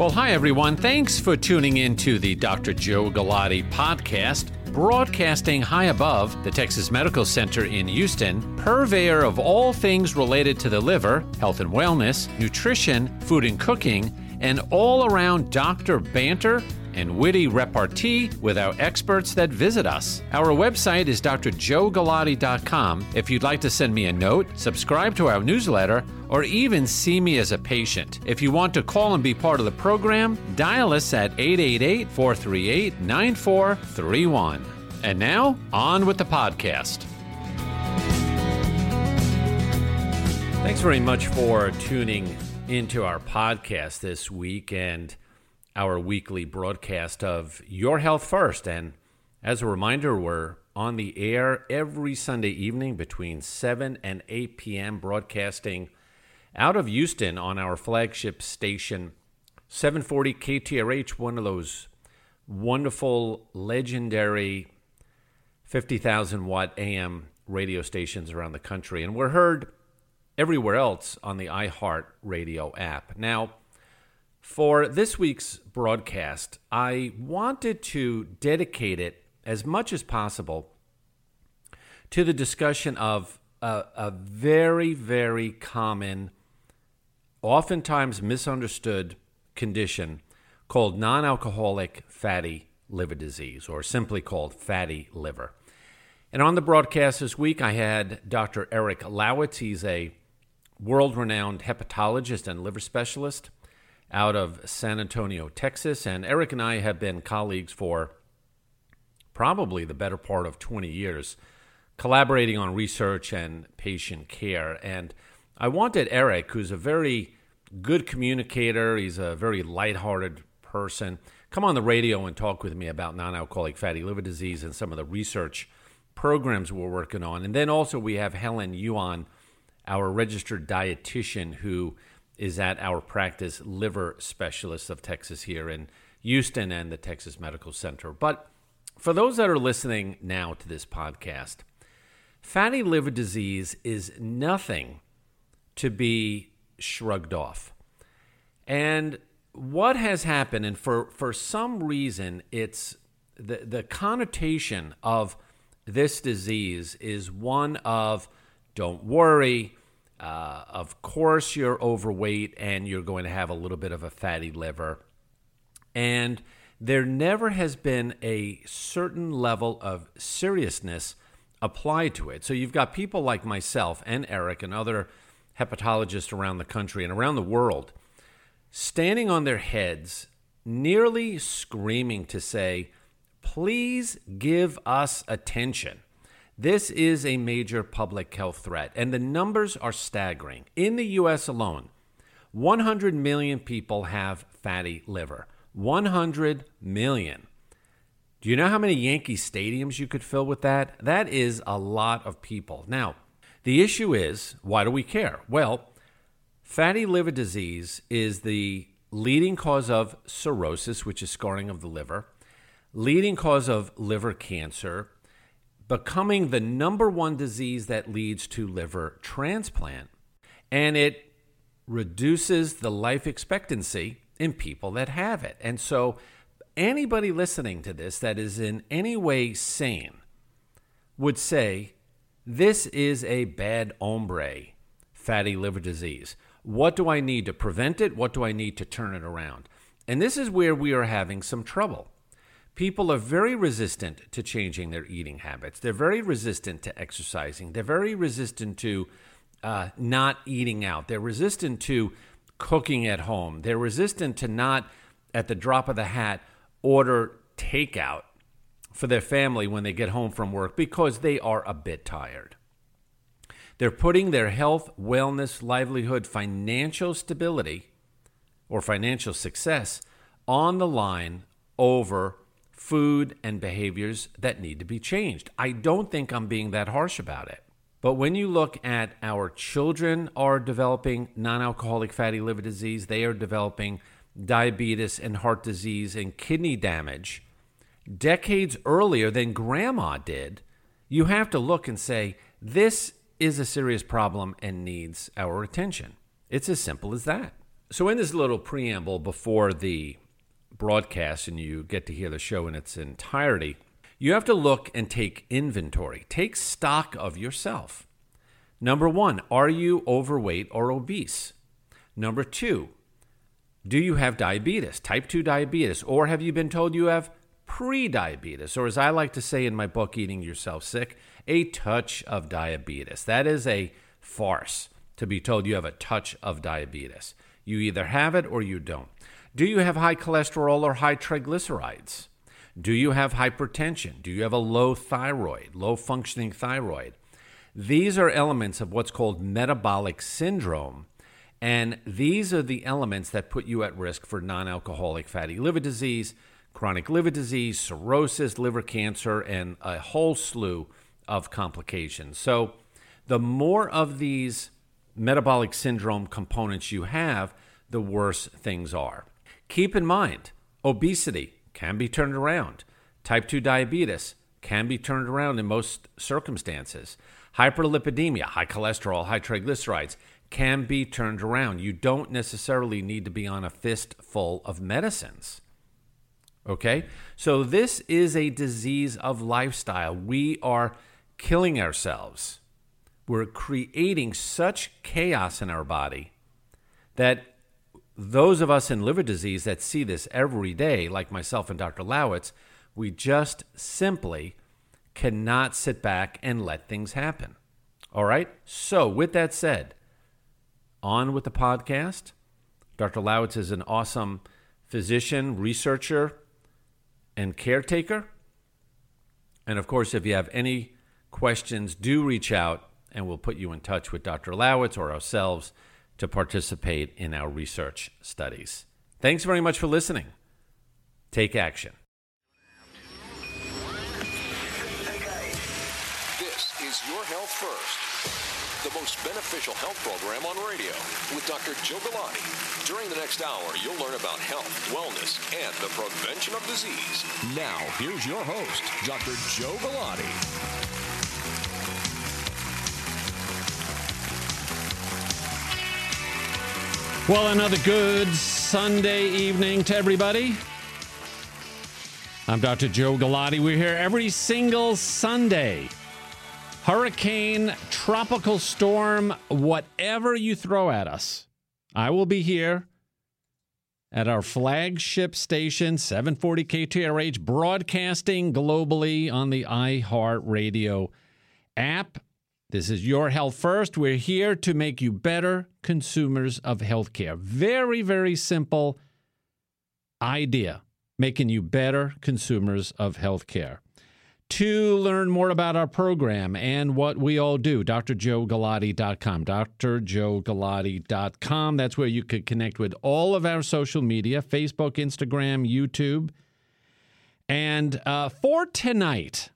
Well, hi, everyone. Thanks for tuning in to the Dr. Joe Galati podcast, broadcasting high above the Texas Medical Center in Houston, purveyor of all things related to the liver, health and wellness, nutrition, food and cooking, and all around doctor banter and witty repartee with our experts that visit us. Our website is drjoegalati.com. If you'd like to send me a note, subscribe to our newsletter, or even see me as a patient. If you want to call and be part of the program, dial us at 888 438 9431. And now, on with the podcast. Thanks very much for tuning into our podcast this week. And our weekly broadcast of Your Health First. And as a reminder, we're on the air every Sunday evening between 7 and 8 p.m., broadcasting out of Houston on our flagship station, 740 KTRH, one of those wonderful, legendary 50,000 watt AM radio stations around the country. And we're heard everywhere else on the iHeart Radio app. Now, for this week's broadcast, I wanted to dedicate it as much as possible to the discussion of a, a very, very common, oftentimes misunderstood condition called non alcoholic fatty liver disease, or simply called fatty liver. And on the broadcast this week, I had Dr. Eric Lawitz. He's a world renowned hepatologist and liver specialist out of San Antonio, Texas. And Eric and I have been colleagues for probably the better part of 20 years, collaborating on research and patient care. And I wanted Eric, who's a very good communicator, he's a very lighthearted person, come on the radio and talk with me about non alcoholic fatty liver disease and some of the research programs we're working on. And then also we have Helen Yuan, our registered dietitian, who is at our practice liver specialist of Texas here in Houston and the Texas Medical Center. But for those that are listening now to this podcast, fatty liver disease is nothing to be shrugged off. And what has happened, and for, for some reason, it's the, the connotation of this disease is one of don't worry, uh, of course, you're overweight and you're going to have a little bit of a fatty liver. And there never has been a certain level of seriousness applied to it. So you've got people like myself and Eric and other hepatologists around the country and around the world standing on their heads, nearly screaming to say, please give us attention. This is a major public health threat, and the numbers are staggering. In the U.S. alone, 100 million people have fatty liver. 100 million. Do you know how many Yankee stadiums you could fill with that? That is a lot of people. Now, the issue is why do we care? Well, fatty liver disease is the leading cause of cirrhosis, which is scarring of the liver, leading cause of liver cancer, becoming the number one disease that leads to liver transplant. And it reduces the life expectancy in people that have it. And so, anybody listening to this that is in any way sane would say, This is a bad hombre, fatty liver disease. What do I need to prevent it? What do I need to turn it around? And this is where we are having some trouble people are very resistant to changing their eating habits. They're very resistant to exercising. They're very resistant to uh, not eating out. They're resistant to cooking at home. They're resistant to not, at the drop of the hat, order takeout for their family when they get home from work because they are a bit tired. They're putting their health, wellness, livelihood, financial stability, or financial success on the line over food, and behaviors that need to be changed. I don't think I'm being that harsh about it. But when you look at our children are developing non-alcoholic fatty liver disease, they are developing diabetes and heart disease and kidney damage decades earlier than grandma did, you have to look and say this is a serious problem and needs our attention. It's as simple as that. So, in this little preamble before the broadcast, and you get to hear the show in its entirety, you have to look and take inventory, take stock of yourself. Number one, are you overweight or obese? Number two, do you have diabetes, type 2 diabetes, or have you been told you have pre-diabetes, or as I like to say in my book, Eating Yourself Sick, a touch of diabetes? That is a farce to be told you have a touch of diabetes. You either have it or you don't. Do you have high cholesterol or high triglycerides? Do you have hypertension? Do you have a low thyroid, low functioning thyroid? These are elements of what's called metabolic syndrome. And these are the elements that put you at risk for non alcoholic fatty liver disease, chronic liver disease, cirrhosis, liver cancer, and a whole slew of complications. So, the more of these metabolic syndrome components you have, the worse things are. Keep in mind, obesity can be turned around. Type 2 diabetes can be turned around in most circumstances. Hyperlipidemia, high cholesterol, high triglycerides can be turned around. You don't necessarily need to be on a fistful of medicines. Okay? So, this is a disease of lifestyle. We are killing ourselves. We're creating such chaos in our body that those of us in liver disease that see this every day, like myself and Dr. Lawitz, we just simply cannot sit back and let things happen. All right? So, with that said, on with the podcast. Dr. Lawitz is an awesome physician, researcher, and caretaker. And of course, if you have any questions, do reach out and we'll put you in touch with Dr. Lawitz or ourselves to participate in our research studies. Thanks very much for listening. Take action. This is Your Health First, the most beneficial health program on radio with Dr. Joe Galati. During the next hour, you'll learn about health, wellness, and the prevention of disease. Now, here's your host, Dr. Joe Galati. Well, another good Sunday evening to everybody. I'm Dr. Joe Galati. We're here every single Sunday. Hurricane, tropical storm, whatever you throw at us, I will be here at our flagship station, 740 KTRH, broadcasting globally on the iHeartRadio app this is Your Health First. We're here to make you better consumers of healthcare. Very, very simple idea, making you better consumers of healthcare. To learn more about our program and what we all do, drjoegalati.com. drjoegalati.com. That's where you could connect with all of our social media Facebook, Instagram, YouTube. And uh, for tonight,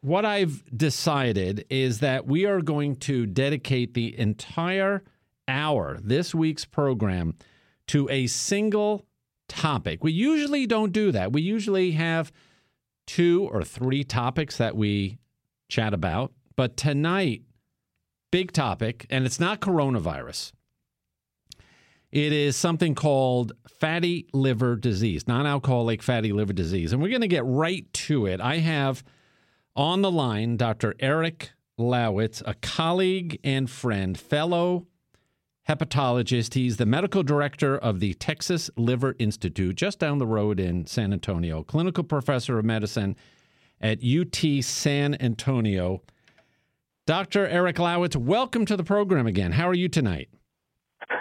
what I've decided is that we are going to dedicate the entire hour, this week's program, to a single topic. We usually don't do that. We usually have two or three topics that we chat about. But tonight, big topic, and it's not coronavirus. It is something called fatty liver disease, non alcoholic fatty liver disease. And we're going to get right to it. I have on the line, Dr. Eric Lawitz, a colleague and friend, fellow hepatologist. He's the medical director of the Texas Liver Institute, just down the road in San Antonio, clinical professor of medicine at UT San Antonio. Dr. Eric Lawitz, welcome to the program again. How are you tonight?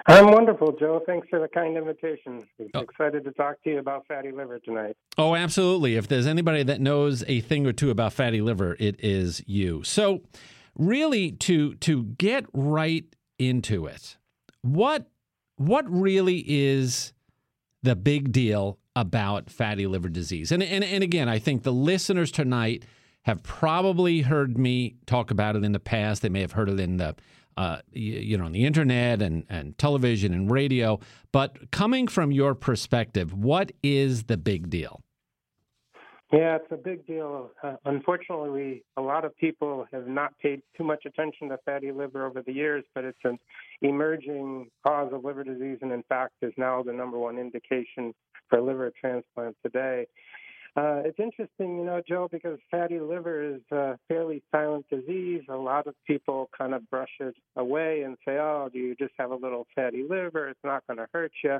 I'm wonderful, Joe. Thanks for the kind invitation. Oh. excited to talk to you about fatty liver tonight. Oh, absolutely. If there's anybody that knows a thing or two about fatty liver, it is you. So, really to to get right into it. What what really is the big deal about fatty liver disease? And and and again, I think the listeners tonight have probably heard me talk about it in the past. They may have heard it in the uh, you, you know, on the internet and, and television and radio. But coming from your perspective, what is the big deal? Yeah, it's a big deal. Uh, unfortunately, a lot of people have not paid too much attention to fatty liver over the years, but it's an emerging cause of liver disease, and in fact, is now the number one indication for liver transplant today. Uh, it's interesting, you know, Joe, because fatty liver is a fairly silent disease. A lot of people kind of brush it away and say, oh, do you just have a little fatty liver? It's not going to hurt you.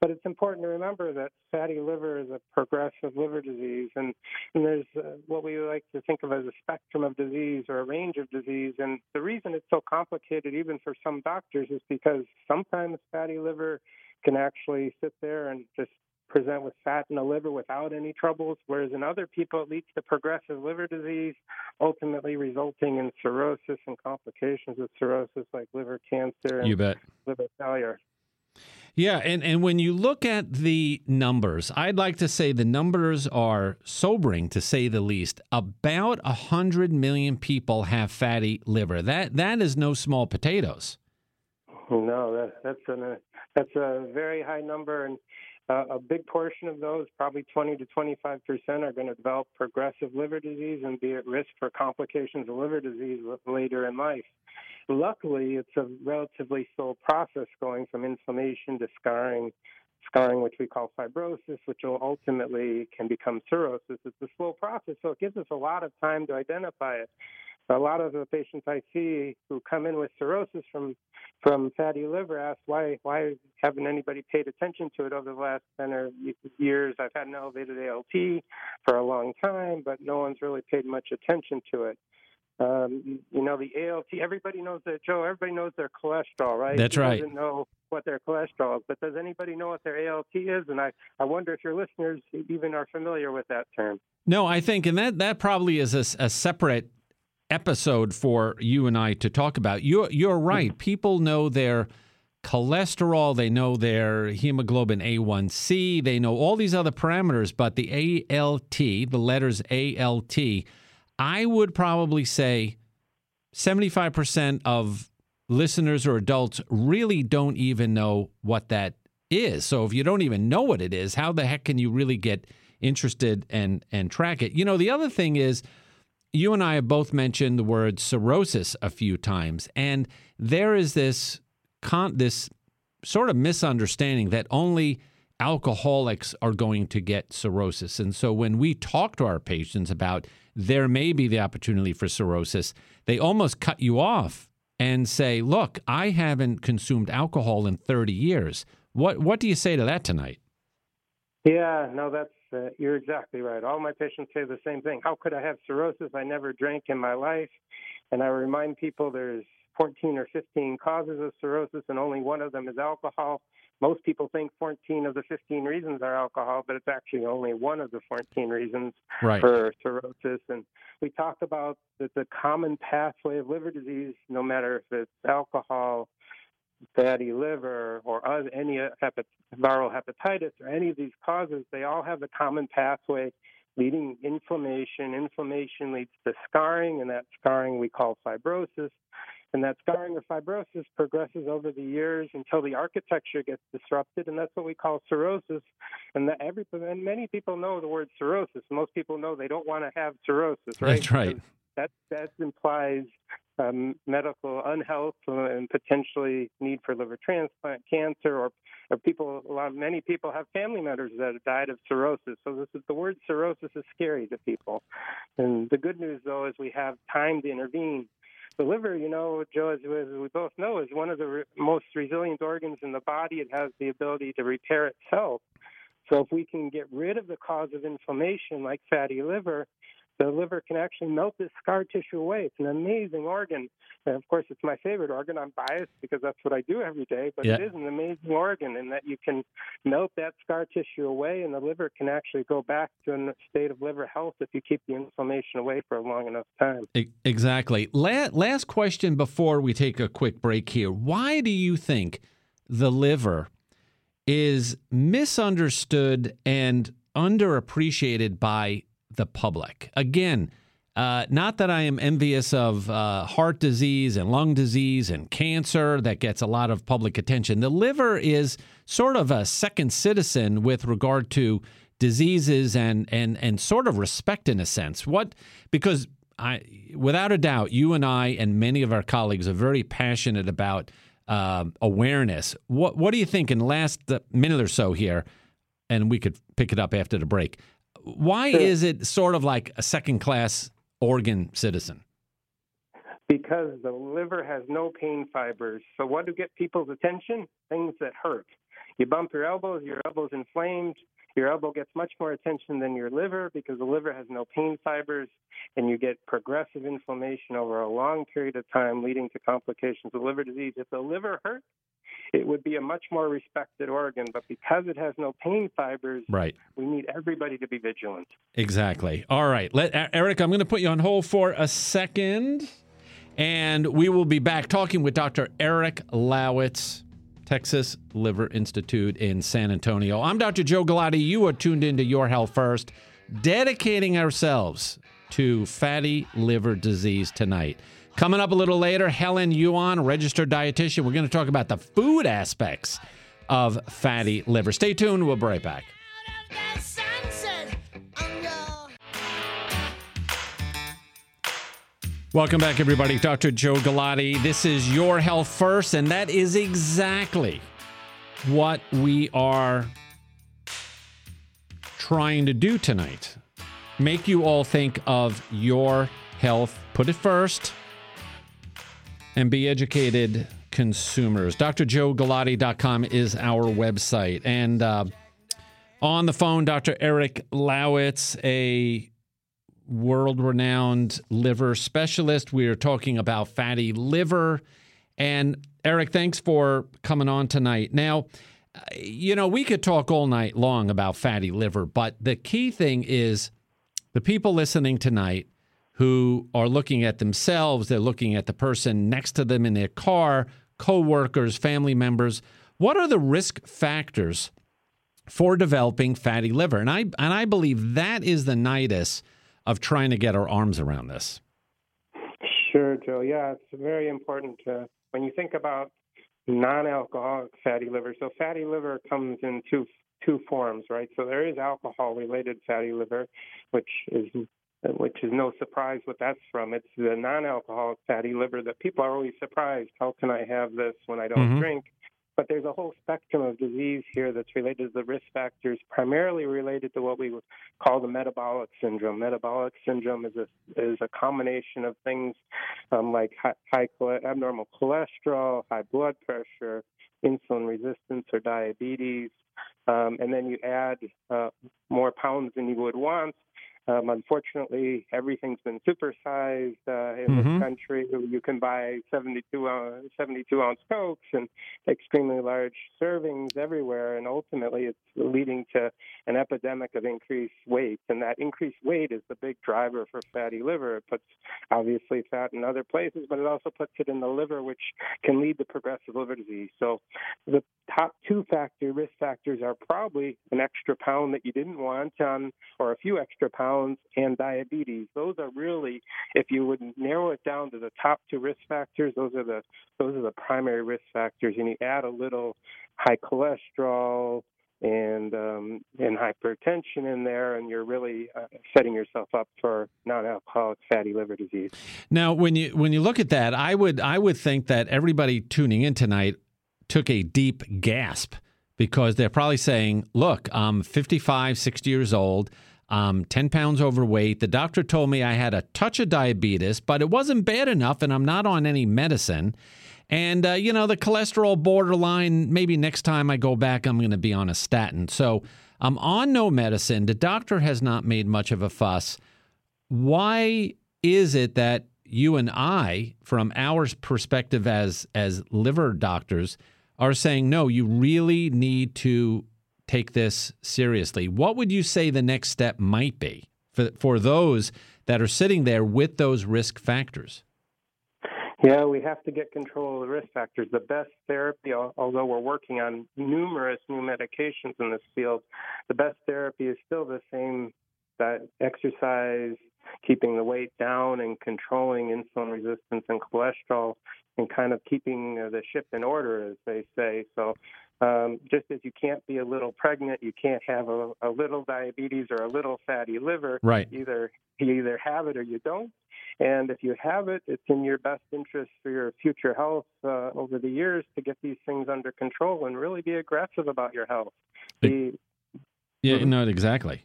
But it's important to remember that fatty liver is a progressive liver disease, and, and there's uh, what we like to think of as a spectrum of disease or a range of disease. And the reason it's so complicated, even for some doctors, is because sometimes fatty liver can actually sit there and just present with fat in the liver without any troubles, whereas in other people it leads to progressive liver disease, ultimately resulting in cirrhosis and complications of cirrhosis like liver cancer and you bet. liver failure. Yeah, and, and when you look at the numbers, I'd like to say the numbers are sobering to say the least. About a hundred million people have fatty liver. That that is no small potatoes. No, that, that's a that's a very high number, and uh, a big portion of those, probably 20 to 25 percent, are going to develop progressive liver disease and be at risk for complications of liver disease later in life. Luckily, it's a relatively slow process going from inflammation to scarring, scarring, which we call fibrosis, which will ultimately can become cirrhosis. It's a slow process, so it gives us a lot of time to identify it. A lot of the patients I see who come in with cirrhosis from from fatty liver ask why why haven't anybody paid attention to it over the last ten or years? I've had an elevated ALT for a long time, but no one's really paid much attention to it. Um, you know, the ALT, everybody knows that, Joe, everybody knows their cholesterol, right? That's right. doesn't know what their cholesterol is, but does anybody know what their ALT is? And I, I wonder if your listeners even are familiar with that term. No, I think, and that, that probably is a, a separate episode for you and I to talk about. You're, you're right. People know their cholesterol, they know their hemoglobin A1C, they know all these other parameters, but the ALT, the letters ALT, I would probably say 75% of listeners or adults really don't even know what that is. So if you don't even know what it is, how the heck can you really get interested and and track it? You know, the other thing is you and I have both mentioned the word cirrhosis a few times and there is this con- this sort of misunderstanding that only alcoholics are going to get cirrhosis. And so when we talk to our patients about there may be the opportunity for cirrhosis, they almost cut you off and say, "Look, I haven't consumed alcohol in 30 years." What what do you say to that tonight? Yeah, no, that's uh, you're exactly right. All my patients say the same thing. How could I have cirrhosis? I never drank in my life. And I remind people there's 14 or 15 causes of cirrhosis, and only one of them is alcohol. Most people think 14 of the 15 reasons are alcohol, but it's actually only one of the 14 reasons Right. for cirrhosis. And we talk about that the common pathway of liver disease, no matter if it's alcohol, fatty liver, or other, any hepat- viral hepatitis, or any of these causes, they all have a common pathway leading inflammation. Inflammation leads to scarring, and that scarring we call fibrosis. And that scarring or fibrosis progresses over the years until the architecture gets disrupted, and that's what we call cirrhosis. And that every and many people know the word cirrhosis. Most people know they don't want to have cirrhosis, right? That's right. Because That that implies um, medical unhealth and potentially need for liver transplant, cancer, or, or people. A lot, many people have family members that have died of cirrhosis. So this is the word cirrhosis is scary to people. And the good news, though, is we have time to intervene. The liver, you know, Joe, as, we both know, is one of the re- most resilient organs in the body. It has the ability to repair itself. So if we can get rid of the cause of inflammation, like fatty liver, the liver can actually melt this scar tissue away. It's an amazing organ. And of course, it's my favorite organ. I'm biased because that's what I do every day, but Yeah. it is an amazing organ in that you can melt that scar tissue away, and the liver can actually go back to a state of liver health if you keep the inflammation away for a long enough time. Exactly. La- last question before we take a quick break here. Why do you think the liver is misunderstood and underappreciated by the public? Again, uh, not that I am envious of uh, heart disease and lung disease and cancer that gets a lot of public attention. The liver is sort of a second citizen with regard to diseases and and and sort of respect in a sense. What because I without a doubt you and I and many of our colleagues are very passionate about uh, awareness. What what do you think in the last minute or so here? And we could pick it up after the break. Why sure. is it sort of like a second class organ citizen? Because the liver has no pain fibers. So, what to get people's attention? Things that hurt. You bump your elbows, your elbow's inflamed, your elbow gets much more attention than your liver because the liver has no pain fibers, and you get progressive inflammation over a long period of time, leading to complications of liver disease. If the liver hurts, it would be a much more respected organ, but because it has no pain fibers, right. we need everybody to be vigilant. Exactly. All right. Let, Eric, I'm going to put you on hold for a second, and we will be back talking with Dr. Eric Lawitz, Texas Liver Institute in San Antonio. I'm Dr. Joe Galati. You are tuned into Your Health First, dedicating ourselves to fatty liver disease tonight. Coming up a little later, Helen Yuan, registered dietitian. We're going to talk about the food aspects of fatty liver. Stay tuned. We'll be right back. Welcome back, everybody. Dr. Joe Galati. This is Your Health First, and that is exactly what we are trying to do tonight. Make you all think of your health, put it first, and be educated consumers. DrJoeGalati.com is our website. And uh, on the phone, Dr. Eric Lawitz, a world renowned liver specialist. We are talking about fatty liver. And Eric, thanks for coming on tonight. Now, you know, we could talk all night long about fatty liver, but the key thing is the people listening tonight who are looking at themselves, they're looking at the person next to them in their car, coworkers, family members. What are the risk factors for developing fatty liver? And I and I believe that is the nidus of trying to get our arms around this. Sure, Joe. Yeah, it's very important to, when you think about non-alcoholic fatty liver. So fatty liver comes in two two forms, right? So there is alcohol-related fatty liver, which is which is no surprise what that's from. It's the non-alcoholic fatty liver that people are always surprised. How can I have this when I don't mm-hmm. drink? But there's a whole spectrum of disease here that's related to the risk factors, primarily related to what we would call the metabolic syndrome. Metabolic syndrome is a is a combination of things um, like high, high abnormal cholesterol, high blood pressure, insulin resistance or diabetes, um, and then you add uh, more pounds than you would want, um, unfortunately, everything's been supersized uh, in mm-hmm. this country. You can buy 72 ounce, 72 ounce cokes and extremely large servings everywhere, and ultimately, it's leading to an epidemic of increased weight. And that increased weight is the big driver for fatty liver. It puts obviously fat in other places, but it also puts it in the liver, which can lead to progressive liver disease. So, the top two factor risk factors are probably an extra pound that you didn't want, um, or a few extra pounds pounds, and diabetes. Those are really, if you would narrow it down to the top two risk factors, those are the those are the primary risk factors. And you add a little high cholesterol and um, and hypertension in there, and you're really uh, setting yourself up for non-alcoholic fatty liver disease. Now, when you when you look at that, I would I would think that everybody tuning in tonight took a deep gasp because they're probably saying, "Look, I'm 55, 60 years old." I'm 10 pounds overweight. The doctor told me I had a touch of diabetes, but it wasn't bad enough, and I'm not on any medicine. And, uh, you know, the cholesterol borderline, maybe next time I go back, I'm going to be on a statin. So I'm on no medicine. The doctor has not made much of a fuss. Why is it that you and I, from our perspective as, as liver doctors, are saying, no, you really need to take this seriously. What would you say the next step might be for, for those that are sitting there with those risk factors? Yeah, we have to get control of the risk factors. The best therapy, although we're working on numerous new medications in this field, the best therapy is still the same that exercise, keeping the weight down, and controlling insulin resistance and cholesterol, and kind of keeping the ship in order, as they say. So Um, just as you can't be a little pregnant, you can't have a, a little diabetes or a little fatty liver. Right. Either you either have it or you don't. And if you have it, it's in your best interest for your future health uh, over the years to get these things under control and really be aggressive about your health. Be, yeah, mm-hmm. no, exactly.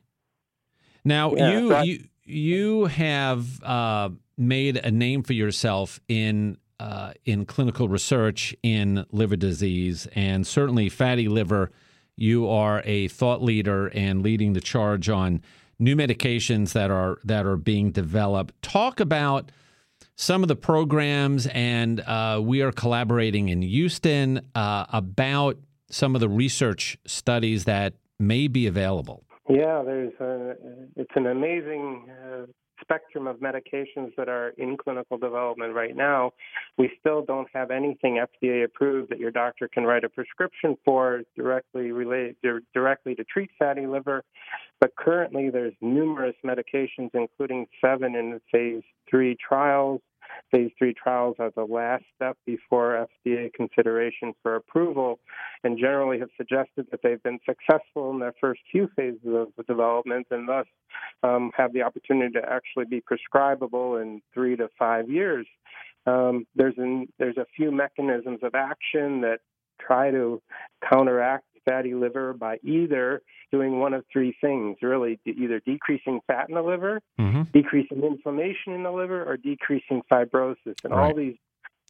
Now yeah, you you you have uh, made a name for yourself in uh, in clinical research in liver disease and certainly fatty liver. You are a thought leader and leading the charge on new medications that are that are being developed. Talk about some of the programs, and uh, we are collaborating in Houston uh, about some of the research studies that may be available. Yeah, there's a, it's an amazing uh, spectrum of medications that are in clinical development right now. We still don't have anything FDA approved that your doctor can write a prescription for directly related directly to treat fatty liver. But currently, there's numerous medications, including seven in phase three trials phase three trials are the last step before FDA consideration for approval, and generally have suggested that they've been successful in their first few phases of development, and thus um, have the opportunity to actually be prescribable in three to five years. Um, there's an, there's a few mechanisms of action that try to counteract fatty liver by either doing one of three things really either decreasing fat in the liver, mm-hmm. decreasing inflammation in the liver, or decreasing fibrosis. And right. all these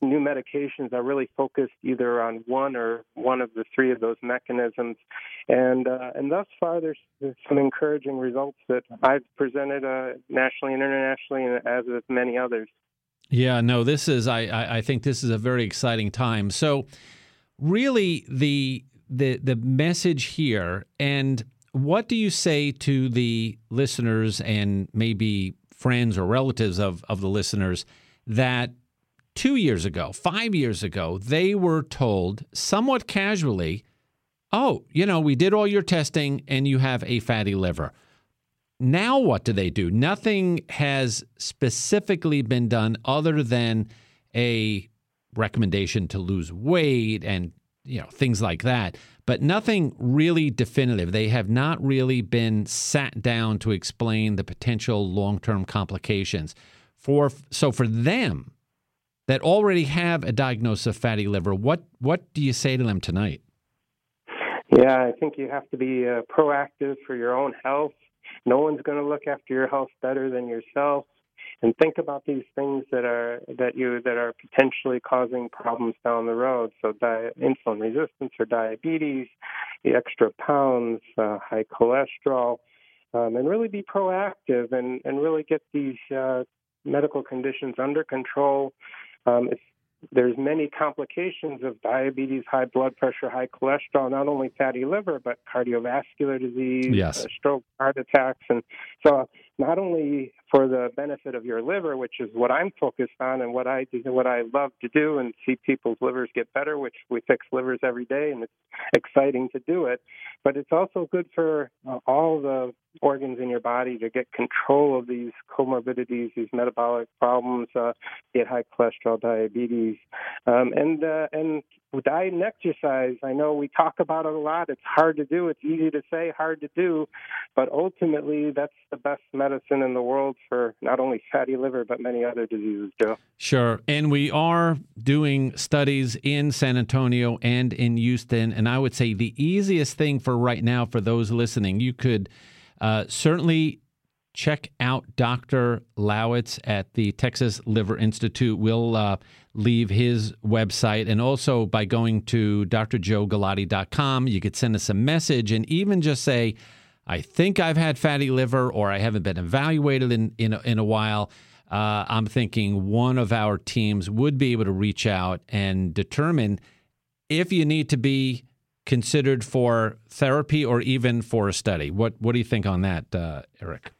new medications are really focused either on one or one of the three of those mechanisms. And uh, and thus far, there's, there's, some encouraging results that I've presented uh, nationally and internationally, and as with many others. Yeah, no, this is I, I think this is a very exciting time. So really the the the message here and what do you say to the listeners and maybe friends or relatives of, of the listeners that two years ago, five years ago, they were told somewhat casually, oh, you know, we did all your testing and you have a fatty liver. Now, what do they do? Nothing has specifically been done other than a recommendation to lose weight and you know things like that. But nothing really definitive. They have not really been sat down to explain the potential long-term complications for so for them that already have a diagnosis of fatty liver what what do you say to them tonight? Yeah i think you have to be uh, proactive for your own health. No one's going to look after your health better than yourself and think about these things that are that you that are potentially causing problems down the road. So di- insulin resistance or diabetes, the extra pounds, uh, high cholesterol, um, and really be proactive and and really get these uh, medical conditions under control. Um, there's many complications of diabetes, high blood pressure, high cholesterol, not only fatty liver, but cardiovascular disease, yes. uh, stroke, heart attacks. And so not only for the benefit of your liver, which is what I'm focused on and what I what I love to do and see people's livers get better, which we fix livers every day and it's exciting to do it. But it's also good for uh, all the organs in your body to get control of these comorbidities, these metabolic problems, uh, get high cholesterol, diabetes, um, and uh, and diet and exercise. I know we talk about it a lot. It's hard to do. It's easy to say, hard to do, but ultimately that's the best medicine in the world for not only fatty liver but many other diseases, Joe. Sure, and we are doing studies in San Antonio and in Houston, and I would say the easiest thing for right now for those listening, you could uh, certainly check out Dr. Lawitz at the Texas Liver Institute. We'll uh, leave his website and also by going to drjoegalati.com, you could send us a message and even just say, I think I've had fatty liver or I haven't been evaluated in, in, a, in a while. Uh, I'm thinking one of our teams would be able to reach out and determine if you need to be considered for therapy or even for a study. What what do you think on that, uh, Eric?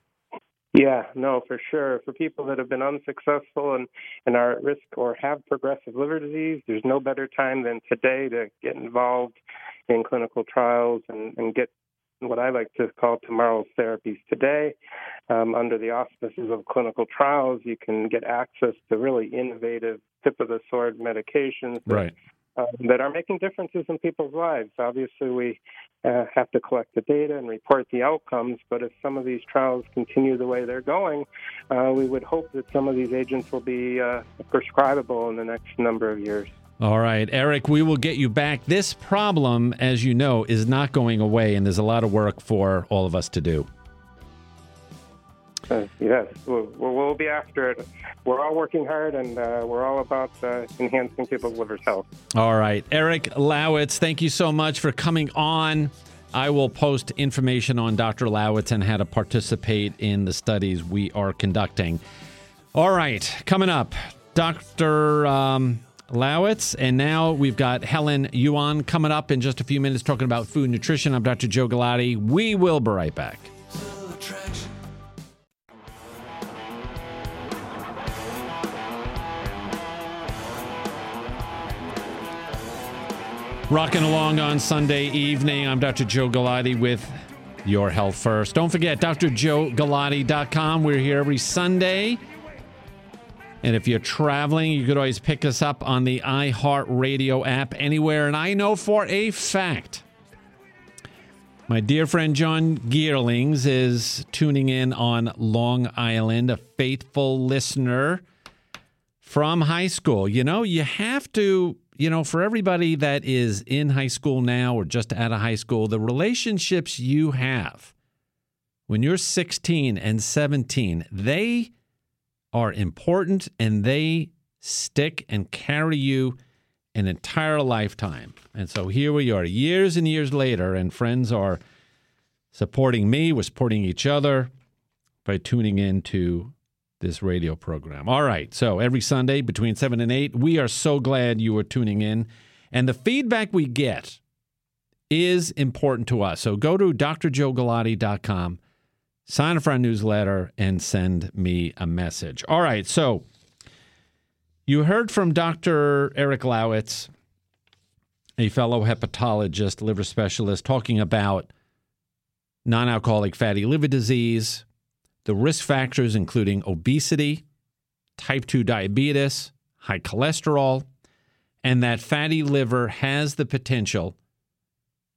Yeah, no, for sure. For people that have been unsuccessful and, and are at risk or have progressive liver disease, there's no better time than today to get involved in clinical trials and, and get what I like to call tomorrow's therapies today. Um, under the auspices of clinical trials, you can get access to really innovative tip of the sword medications that right uh, that are making differences in people's lives. Obviously, we uh, have to collect the data and report the outcomes, but if some of these trials continue the way they're going, uh, we would hope that some of these agents will be uh, prescribable in the next number of years. All right, Eric, we will get you back. This problem, as you know, is not going away, and there's a lot of work for all of us to do. Uh, yes, we'll, we'll, be after it. We're all working hard, and uh, we're all about uh, enhancing people's liver health. All right, Eric Lawitz, thank you so much for coming on. I will post information on Dr. Lawitz and how to participate in the studies we are conducting. All right, coming up, Dr. Um, Lawitz, and now we've got Helen Yuan coming up in just a few minutes talking about food and nutrition. I'm Dr. Joe Galati. We will be right back. Rocking along on Sunday evening. I'm Dr. Joe Galati with Your Health First. Don't forget, drjoegalati.com. We're here every Sunday. And if you're traveling, you could always pick us up on the iHeartRadio app anywhere. And I know for a fact, my dear friend John Gearlings is tuning in on Long Island, a faithful listener from high school. You know, you have to you know, for everybody that is in high school now or just out of high school, the relationships you have when you're 16 and 17, they are important and they stick and carry you an entire lifetime. And so here we are, years and years later, and friends are supporting me, we're supporting each other by tuning in to this radio program. All right. So every Sunday between 7 and 8, we are so glad you are tuning in. And the feedback we get is important to us. So go to drjoegalati.com, sign up for our newsletter, and send me a message. All right. So you heard from Dr. Eric Lawitz, a fellow hepatologist, liver specialist, talking about non alcoholic fatty liver disease the risk factors, including obesity, type 2 diabetes, high cholesterol, and that fatty liver has the potential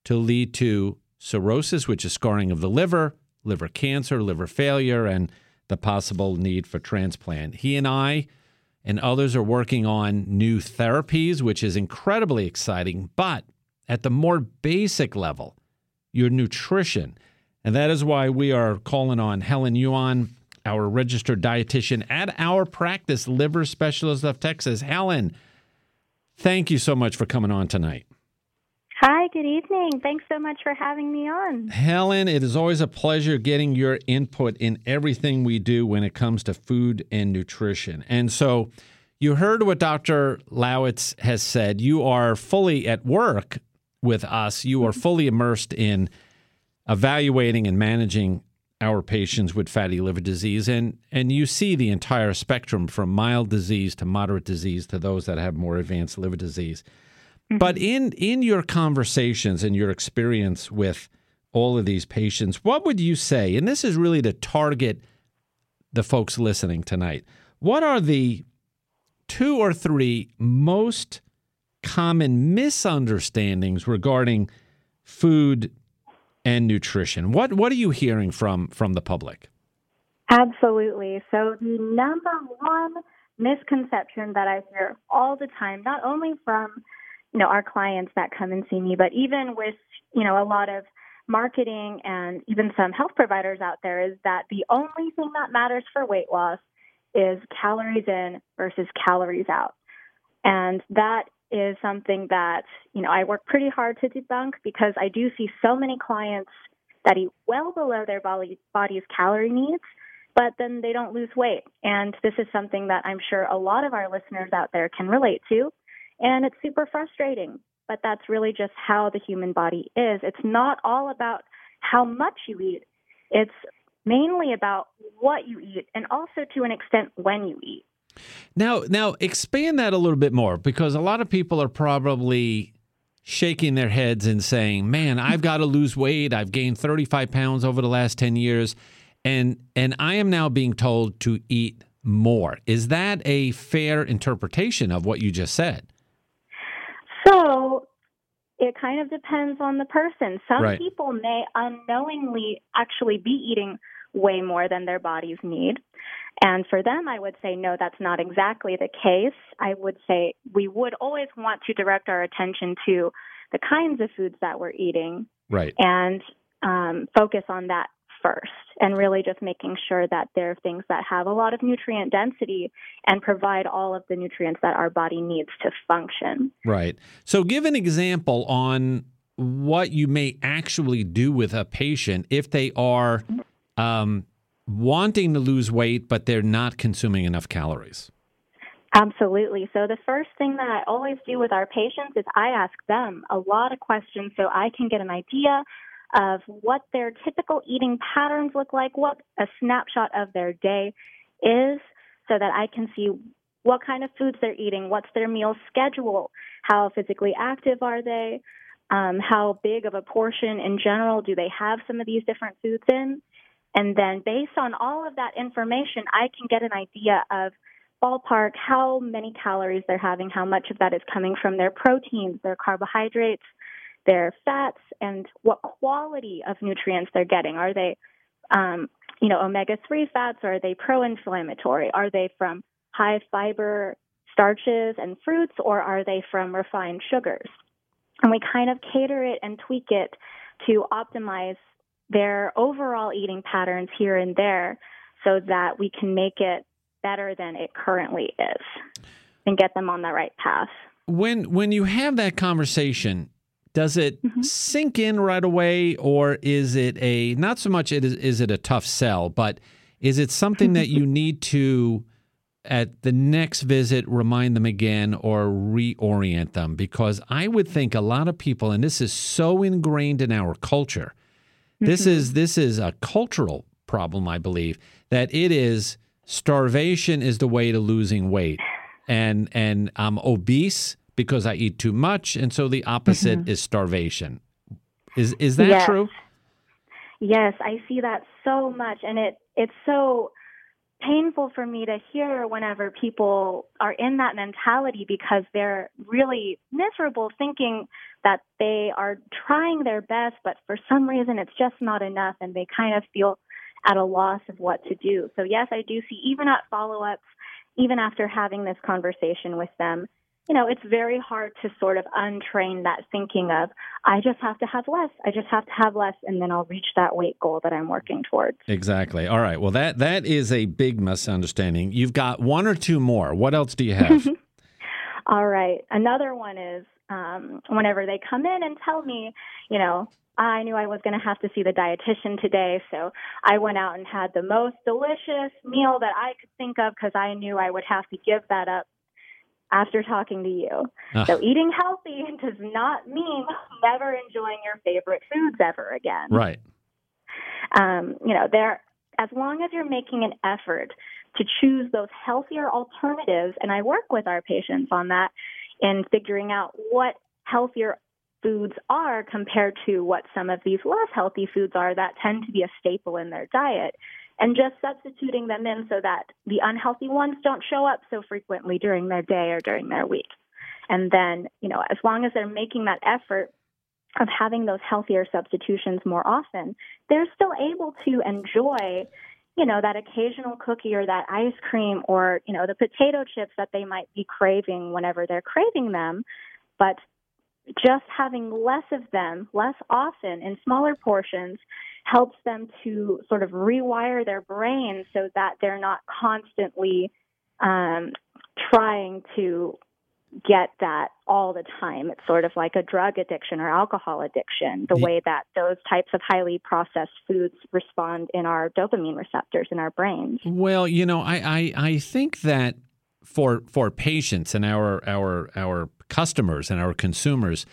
to lead to cirrhosis, which is scarring of the liver, liver cancer, liver failure, and the possible need for transplant. He and I and others are working on new therapies, which is incredibly exciting. But at the more basic level, your nutrition and that is why we are calling on Helen Yuan, our registered dietitian at our practice, Liver Specialist of Texas. Helen, thank you so much for coming on tonight. Hi, good evening. Thanks so much for having me on. Helen, it is always a pleasure getting your input in everything we do when it comes to food and nutrition. And so, you heard what Dr. Lawitz has said. You are fully at work with us, you are mm-hmm. fully immersed in evaluating and managing our patients with fatty liver disease and and you see the entire spectrum from mild disease to moderate disease to those that have more advanced liver disease mm-hmm. but in in your conversations and your experience with all of these patients what would you say and this is really to target the folks listening tonight what are the two or three most common misunderstandings regarding food and nutrition. What what are you hearing from from the public? Absolutely. So the number one misconception that I hear all the time, not only from you know our clients that come and see me, but even with you know a lot of marketing and even some health providers out there is that the only thing that matters for weight loss is calories in versus calories out. And that is something that, you know, I work pretty hard to debunk because I do see so many clients that eat well below their body, body's calorie needs, but then they don't lose weight. And this is something that I'm sure a lot of our listeners out there can relate to. And it's super frustrating, but that's really just how the human body is. It's not all about how much you eat. It's mainly about what you eat and also to an extent when you eat. Now, now expand that a little bit more because a lot of people are probably shaking their heads and saying, "Man, I've got to lose weight. I've gained 35 pounds over the last 10 years, and and I am now being told to eat more." Is that a fair interpretation of what you just said? It kind of depends on the person. Some Right. people may unknowingly actually be eating way more than their bodies need. And for them, I would say, no, that's not exactly the case. I would say we would always want to direct our attention to the kinds of foods that we're eating Right. and um, focus on that first and really just making sure that there are things that have a lot of nutrient density and provide all of the nutrients that our body needs to function. Right. So, give an example on what you may actually do with a patient if they are um, wanting to lose weight, but they're not consuming enough calories. Absolutely. So, the first thing that I always do with our patients is I ask them a lot of questions so I can get an idea of what their typical eating patterns look like, what a snapshot of their day is, so that I can see what kind of foods they're eating, what's their meal schedule, how physically active are they, um, how big of a portion in general do they have some of these different foods in. And then, based on all of that information, I can get an idea of ballpark how many calories they're having, how much of that is coming from their proteins, their carbohydrates, their fats, and what quality of nutrients they're getting. Are they, um, you know, omega three fats? Or are they pro-inflammatory? Are they from high fiber starches and fruits, or are they from refined sugars? And we kind of cater it and tweak it to optimize their overall eating patterns here and there so that we can make it better than it currently is and get them on the right path. When when you have that conversation, does it mm-hmm. sink in right away, or is it a not so much it is is it a tough sell, but is it something that you need to at the next visit remind them again or reorient them? Because I would think a lot of people, and this is so ingrained in our culture, this mm-hmm. is this is a cultural problem, I believe, that it is starvation is the way to losing weight. And and I'm obese because I eat too much, and so the opposite mm-hmm. is starvation. Is is that Yes. true? Yes, I see that so much and it it's so painful for me to hear whenever people are in that mentality because they're really miserable thinking that they are trying their best but for some reason it's just not enough and they kind of feel at a loss of what to do. So yes, I do see even at follow-ups even after having this conversation with them you know, it's very hard to sort of untrain that thinking of, I just have to have less. I just have to have less, and then I'll reach that weight goal that I'm working towards. Exactly. All right. Well, that that is a big misunderstanding. You've got one or two more. What else do you have? All right. Another one is um, whenever they come in and tell me, you know, I knew I was going to have to see the dietitian today, so I went out and had the most delicious meal that I could think of because I knew I would have to give that up after talking to you. Ugh. So eating healthy does not mean never enjoying your favorite foods ever again. right. um, you know, there as long as you're making an effort to choose those healthier alternatives, and I work with our patients on that in figuring out what healthier foods are compared to what some of these less healthy foods are that tend to be a staple in their diet. And just substituting them in so that the unhealthy ones don't show up so frequently during their day or during their week. And then, you know, as long as they're making that effort of having those healthier substitutions more often, they're still able to enjoy, you know, that occasional cookie or that ice cream or, you know, the potato chips that they might be craving whenever they're craving them. But just having less of them, less often, in smaller portions, helps them to sort of rewire their brain so that they're not constantly um, trying to get that all the time. It's sort of like a drug addiction or alcohol addiction, the way that those types of highly processed foods respond in our dopamine receptors in our brains. Well, you know, I, I, I think that for for patients and our our our customers and our consumers,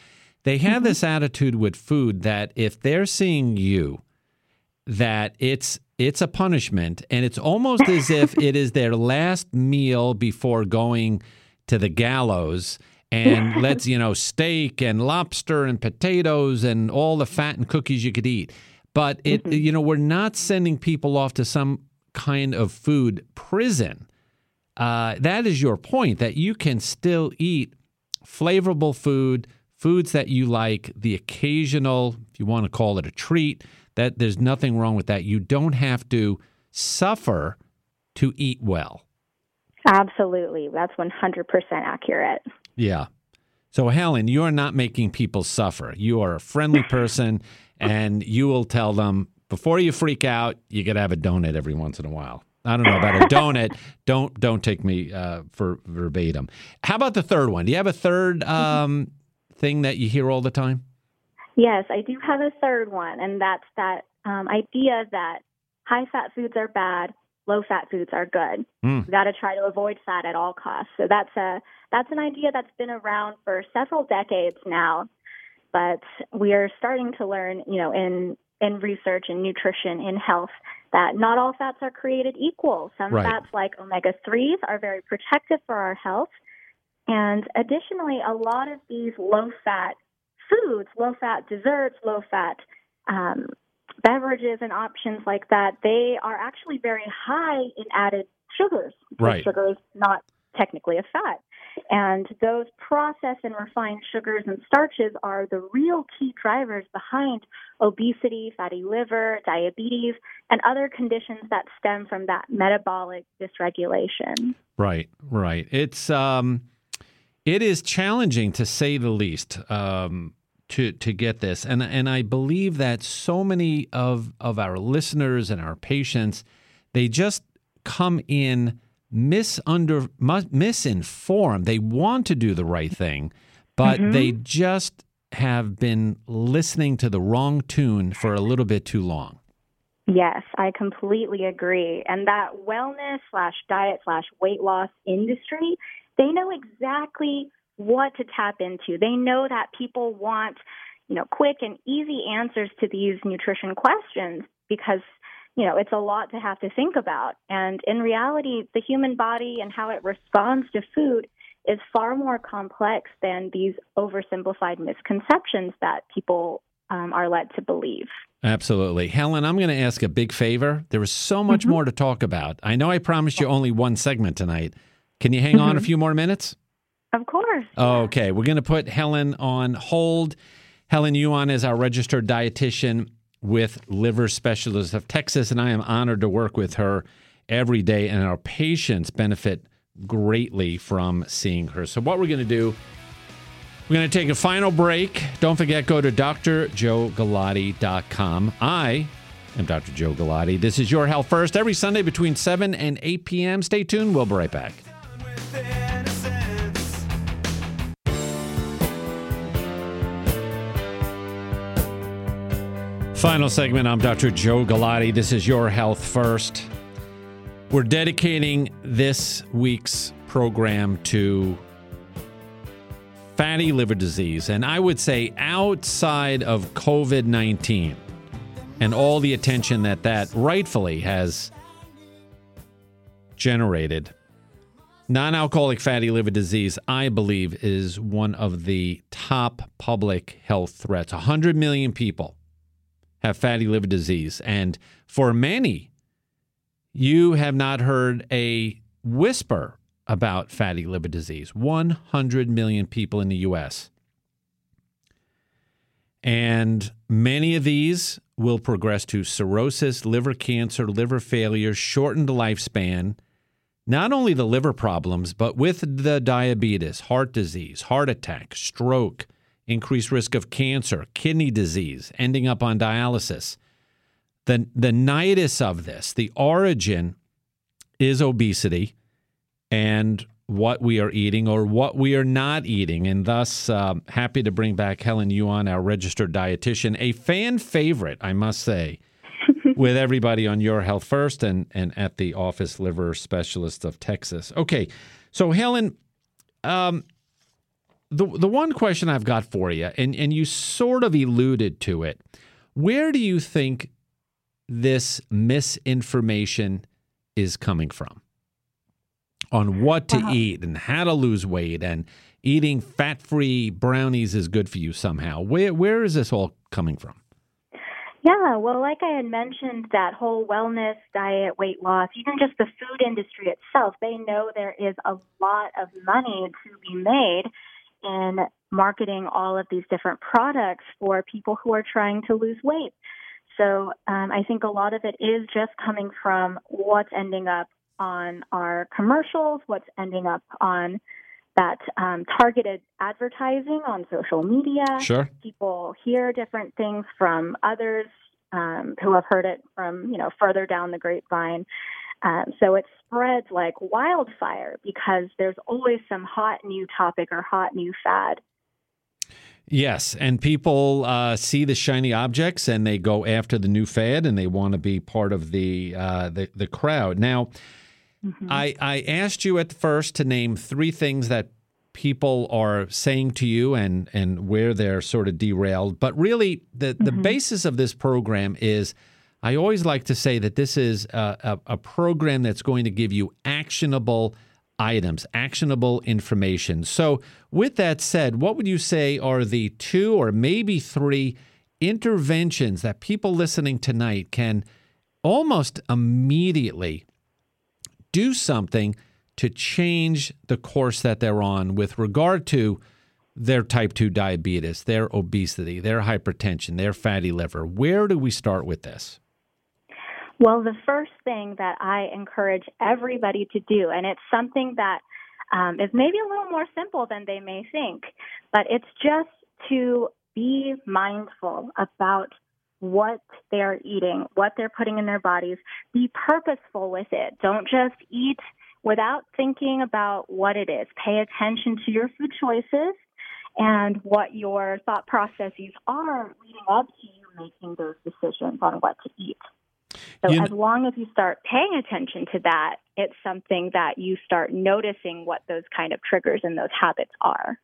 they have this attitude with food that if they're seeing you, that it's it's a punishment and it's almost as if it is their last meal before going to the gallows and let's you know steak and lobster and potatoes and all the fat and cookies you could eat. But it you know we're not sending people off to some kind of food prison. Uh, that is your point that you can still eat flavorful food foods that you like, the occasional, if you want to call it a treat, that there's nothing wrong with that. You don't have to suffer to eat well. Absolutely. That's 100% accurate. Yeah. So, Helen, you are not making people suffer. You are a friendly person, and you will tell them before you freak out, you got to have a donut every once in a while. I don't know about a donut. don't don't take me uh, for verbatim. How about the third one? Do you have a third um, thing that you hear all the time? Yes, I do have a third one, and that's that um, idea that high fat foods are bad, low fat foods are good. Mm. We've got to try to avoid fat at all costs. So that's a that's an idea that's been around for several decades now, but we are starting to learn, you know, in in research and nutrition in health that not all fats are created equal. Some right. fats like omega 3s are very protective for our health. And additionally, a lot of these low fat foods, low fat desserts, low fat um, beverages, and options like that, they are actually very high in added sugars. Right. Sugar is not technically a fat. And those processed and refined sugars and starches are the real key drivers behind obesity, fatty liver, diabetes, and other conditions that stem from that metabolic dysregulation. Right, right. It's um it is challenging to say the least. Um to to get this. And and I believe that so many of of our listeners and our patients they just come in misunder misinformed. They want to do the right thing, but mm-hmm. they just have been listening to the wrong tune for a little bit too long. Yes, I completely agree. And that wellness slash diet slash weight loss industry, they know exactly what to tap into. They know that people want, you know, quick and easy answers to these nutrition questions because you know, it's a lot to have to think about. And in reality, the human body and how it responds to food is far more complex than these oversimplified misconceptions that people um, are led to believe. Absolutely. Helen, I'm going to ask a big favor. There is so much mm-hmm. more to talk about. I know I promised you only one segment tonight. Can you hang mm-hmm. on a mm-hmm. few more minutes? Of course. Okay. We're going to put Helen on hold. Helen Yuan is our registered dietitian with Liver Specialists of Texas, and I am honored to work with her every day, and our patients benefit greatly from seeing her. So, what we're going to do, we're going to take a final break. Don't forget, go to drjoegalati.com. I am Dr. Joe Galati. This is Your Health First every Sunday between 7 and 8 p.m. Stay tuned. We'll be right back. Final segment. I'm Dr. Joe Galati. This is Your Health First. We're dedicating this week's program to fatty liver disease. And I would say outside of COVID 19 and all the attention that that rightfully has generated, non alcoholic fatty liver disease, I believe, is one of the top public health threats. 100 million people have fatty liver disease. And for many, you have not heard a whisper about fatty liver disease. 100 million people in the U.S. And many of these will progress to cirrhosis, liver cancer, liver failure, shortened lifespan. Not only the liver problems, but with the diabetes, heart disease, heart attack, stroke, increased risk of cancer, kidney disease, ending up on dialysis. The, the nidus of this, the origin is obesity and what we are eating or what we are not eating. And thus, uh, happy to bring back Helen Yuan, our registered dietitian, a fan favorite, I must say, with everybody on Your Health First and, and at the Office Liver Specialist of Texas. Okay, so Helen, um, the the one question I've got for you, and and you sort of alluded to it, where do you think this misinformation is coming from on what to uh-huh. eat and how to lose weight and eating fat free brownies is good for you somehow? Where where is this all coming from? Yeah, well, like I had mentioned, that whole wellness, diet, weight loss, even just the food industry itself, they know there is a lot of money to be made in marketing all of these different products for people who are trying to lose weight. So um, I think a lot of it is just coming from what's ending up on our commercials, what's ending up on that um, targeted advertising on social media. Sure. People hear different things from others um, who have heard it from, you know, further down the grapevine. Um, so it spreads like wildfire because there's always some hot new topic or hot new fad. Yes, and people uh, see the shiny objects and they go after the new fad and they want to be part of the uh, the, the crowd. Now, mm-hmm. I I asked you at first to name three things that people are saying to you and and where they're sort of derailed. But really, the the mm-hmm. basis of this program is. I always like to say that this is a, a, a program that's going to give you actionable items, actionable information. So, with that said, what would you say are the two or maybe three interventions that people listening tonight can almost immediately do something to change the course that they're on with regard to their type 2 diabetes, their obesity, their hypertension, their fatty liver? Where do we start with this? Well, the first thing that I encourage everybody to do, and it's something that um, is maybe a little more simple than they may think, but it's just to be mindful about what they're eating, what they're putting in their bodies. Be purposeful with it. Don't just eat without thinking about what it is. Pay attention to your food choices and what your thought processes are leading up to you making those decisions on what to eat. So you as long as you start paying attention to that, it's something that you start noticing what those kind of triggers and those habits are.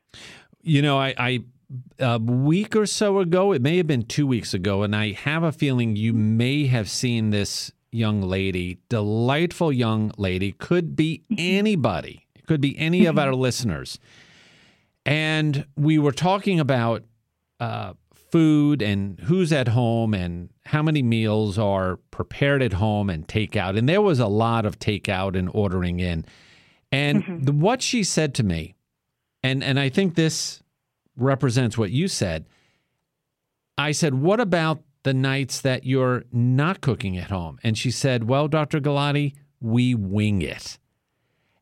You know, I, I a week or so ago, it may have been two weeks ago, and I have a feeling you may have seen this young lady, delightful young lady, could be mm-hmm. anybody, could be any of our listeners. And we were talking about uh, food and who's at home and how many meals are prepared at home and takeout. And there was a lot of takeout and ordering in. And mm-hmm. the, what she said to me, and, and I think this represents what you said. I said, What about the nights that you're not cooking at home? And she said, Well, Dr. Galati, we wing it.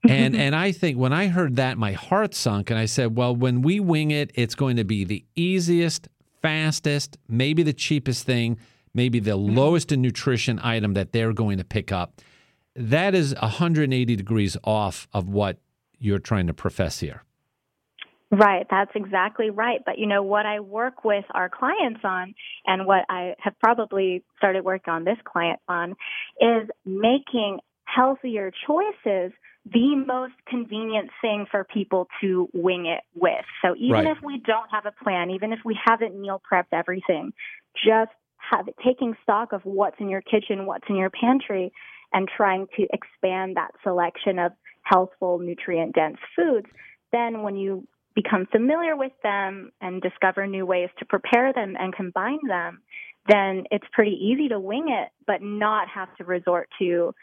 and and I think when I heard that, my heart sunk, and I said, "Well, when we wing it, it's going to be the easiest, fastest, maybe the cheapest thing, maybe the mm-hmm. lowest in nutrition item that they're going to pick up. That is 180 degrees off of what you're trying to profess here. Right, that's exactly right. But you know, what I work with our clients on and what I have probably started working on this client on is making healthier choices the most convenient thing for people to wing it with. So even right. if we don't have a plan, even if we haven't meal prepped everything, just have taking stock of what's in your kitchen, what's in your pantry, and trying to expand that selection of healthful, nutrient dense foods. Then when you become familiar with them and discover new ways to prepare them and combine them, then it's pretty easy to wing it, but not have to resort to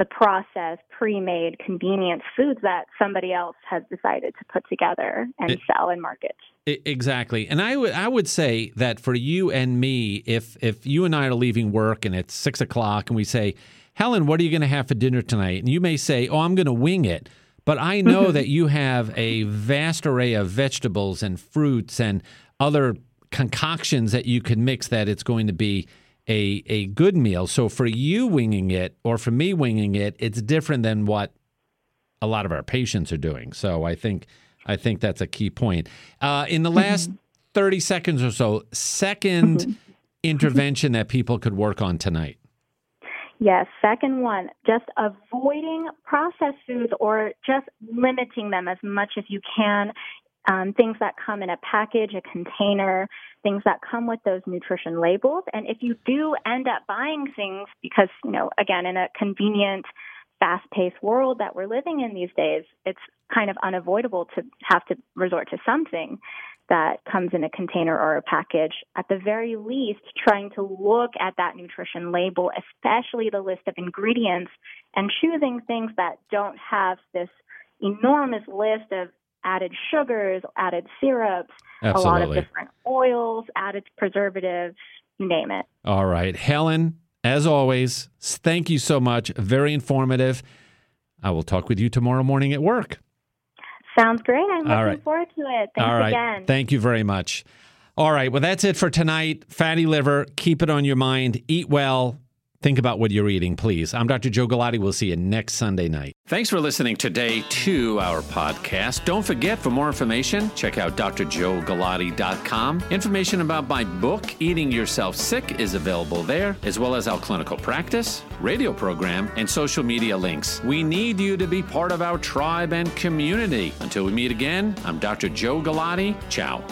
the processed, pre-made, convenience foods that somebody else has decided to put together and it, sell and market. Exactly, and I would I would say that for you and me, if if you and I are leaving work and it's six o'clock and we say, Helen, what are you going to have for dinner tonight? And you may say, Oh, I'm going to wing it. But I know that you have a vast array of vegetables and fruits and other concoctions that you can mix that it's going to be a a good meal. So for you winging it or for me winging it, it's different than what a lot of our patients are doing. So I think I think that's a key point. Uh, in the last mm-hmm. thirty seconds or so, 2nd mm-hmm. intervention that people could work on tonight. Yes, second one, just avoiding processed foods or just limiting them as much as you can um, things that come in a package, a container, things that come with those nutrition labels. And if you do end up buying things, because, you know, again, in a convenient, fast paced world that we're living in these days, it's kind of unavoidable to have to resort to something that comes in a container or a package. At the very least, trying to look at that nutrition label, especially the list of ingredients, and choosing things that don't have this enormous list of added sugars, added syrups, Absolutely. a lot of different oils, added preservatives, you name it. All right. Helen, as always, thank you so much. Very informative. I will talk with you tomorrow morning at work. Sounds great. I'm looking right. forward to it. Thanks All right. again. Thank you very much. All right. Well, that's it for tonight. Fatty liver, keep it on your mind. Eat well. Think about what you're eating, please. I'm Dr. Joe Galati. We'll see you next Sunday night. Thanks for listening today to our podcast. Don't forget, for more information, check out drjoegalati.com. Information about my book, Eating Yourself Sick, is available there, as well as our clinical practice, radio program, and social media links. We need you to be part of our tribe and community. Until we meet again, I'm Dr. Joe Galati. Ciao.